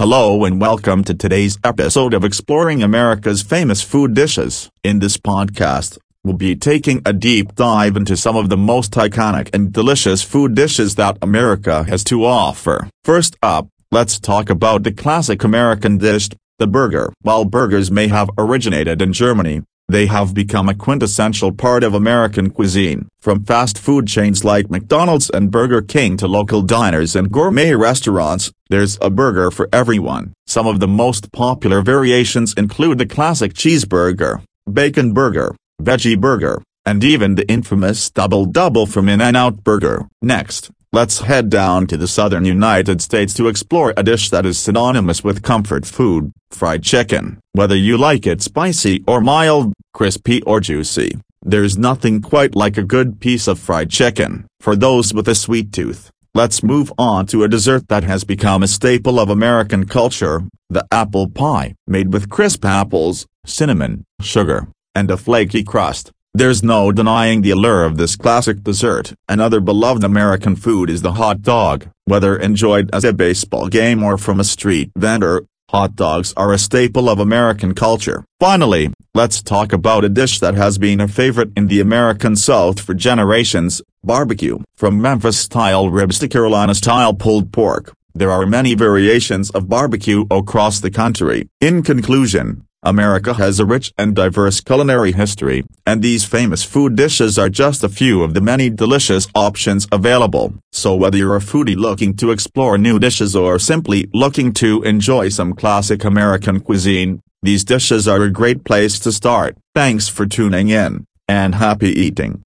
Hello and welcome to today's episode of Exploring America's Famous Food Dishes. In this podcast, we'll be taking a deep dive into some of the most iconic and delicious food dishes that America has to offer. First up, let's talk about the classic American dish, the burger. While burgers may have originated in Germany, they have become a quintessential part of American cuisine, from fast food chains like McDonald's and Burger King to local diners and gourmet restaurants, there's a burger for everyone. Some of the most popular variations include the classic cheeseburger, bacon burger, veggie burger, and even the infamous Double Double from In-N-Out Burger. Next, Let's head down to the southern United States to explore a dish that is synonymous with comfort food, fried chicken. Whether you like it spicy or mild, crispy or juicy, there's nothing quite like a good piece of fried chicken. For those with a sweet tooth, let's move on to a dessert that has become a staple of American culture, the apple pie. Made with crisp apples, cinnamon, sugar, and a flaky crust. There's no denying the allure of this classic dessert. Another beloved American food is the hot dog. Whether enjoyed as a baseball game or from a street vendor, hot dogs are a staple of American culture. Finally, let's talk about a dish that has been a favorite in the American South for generations, barbecue. From Memphis-style ribs to Carolina-style pulled pork, there are many variations of barbecue across the country. In conclusion, America has a rich and diverse culinary history, and these famous food dishes are just a few of the many delicious options available. So whether you're a foodie looking to explore new dishes or simply looking to enjoy some classic American cuisine, these dishes are a great place to start. Thanks for tuning in, and happy eating.